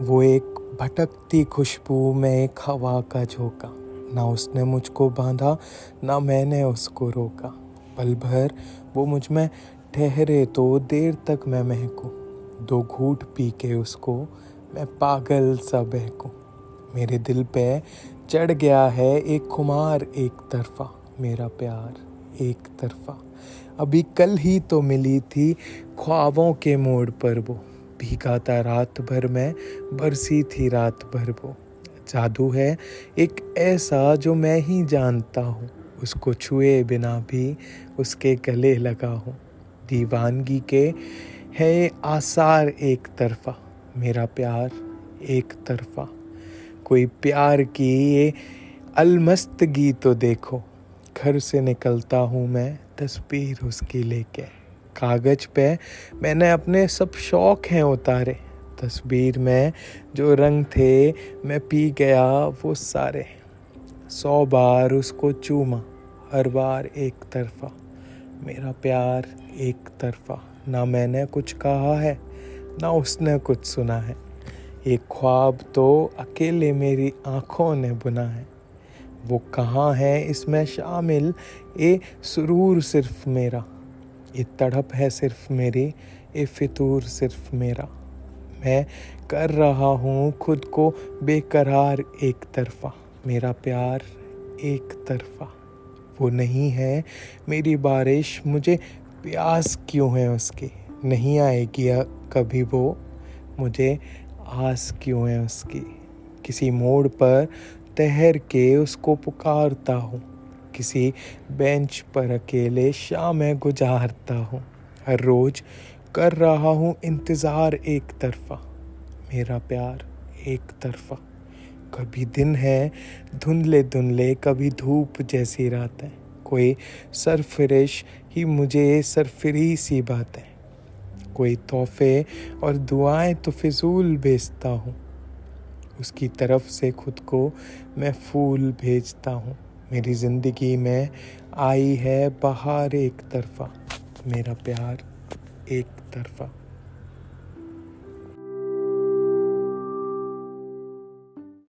वो एक भटकती खुशबू में एक हवा का झोंका। ना उसने मुझको बांधा, ना मैंने उसको रोका। पल भर वो मुझमें ठहरे तो देर तक मैं महकूँ। दो घूट पी के उसको मैं पागल सा बहकूँ। मेरे दिल पे चढ़ गया है एक खुमार एक तरफा, मेरा प्यार एक तरफा। अभी कल ही तो मिली थी ख्वाबों के मोड़ पर वो। भीगा था रात भर में, बरसी थी रात भर वो। जादू है एक ऐसा जो मैं ही जानता हूँ। उसको छुए बिना भी उसके गले लगा हूँ। दीवानगी के है आसार एक तरफा, मेरा प्यार एक तरफा। कोई प्यार की ये अलमस्तगी तो देखो, घर से निकलता हूँ मैं तस्वीर उसकी लेके। कागज़ पे। मैंने अपने सब शौक हैं उतारे। तस्वीर में जो रंग थे, मैं पी गया वो सारे। सौ बार उसको चूमा, हर बार एक तरफा। मेरा प्यार एक तरफा। ना मैंने कुछ कहा है, ना उसने कुछ सुना है। एक ख्वाब तो अकेले मेरी आँखों ने बुना है। वो कहाँ है इसमें शामिल? ये सुरूर सिर्फ़ मेरा। ये तड़प है सिर्फ़ मेरी, ये फितूर सिर्फ़ मेरा। मैं कर रहा हूँ खुद को बेकरार एक तरफा। मेरा प्यार एक तरफा। वो नहीं है मेरी बारिश, मुझे प्यास क्यों है उसकी? नहीं आएगी कभी वो? मुझे आस क्यों है उसकी? किसी मोड़ पर तहर के उसको पुकारता हूँ। किसी बेंच पर अकेले शाम गुजारता हूँ। हर रोज़ कर रहा हूँ इंतज़ार एक तरफा। मेरा प्यार एक तरफा। कभी दिन है धुंधले धुंधले, कभी धूप जैसी रात। है कोई सरफरिश ही मुझे सरफरी सी बात। है कोई तोहफे और दुआएँ तो फिजूल भेजता हूँ। उसकी तरफ़ से खुद को मैं फूल भेजता हूँ। मेरी ज़िंदगी में आई है बाहर एक तरफा मेरा प्यार एक तरफा।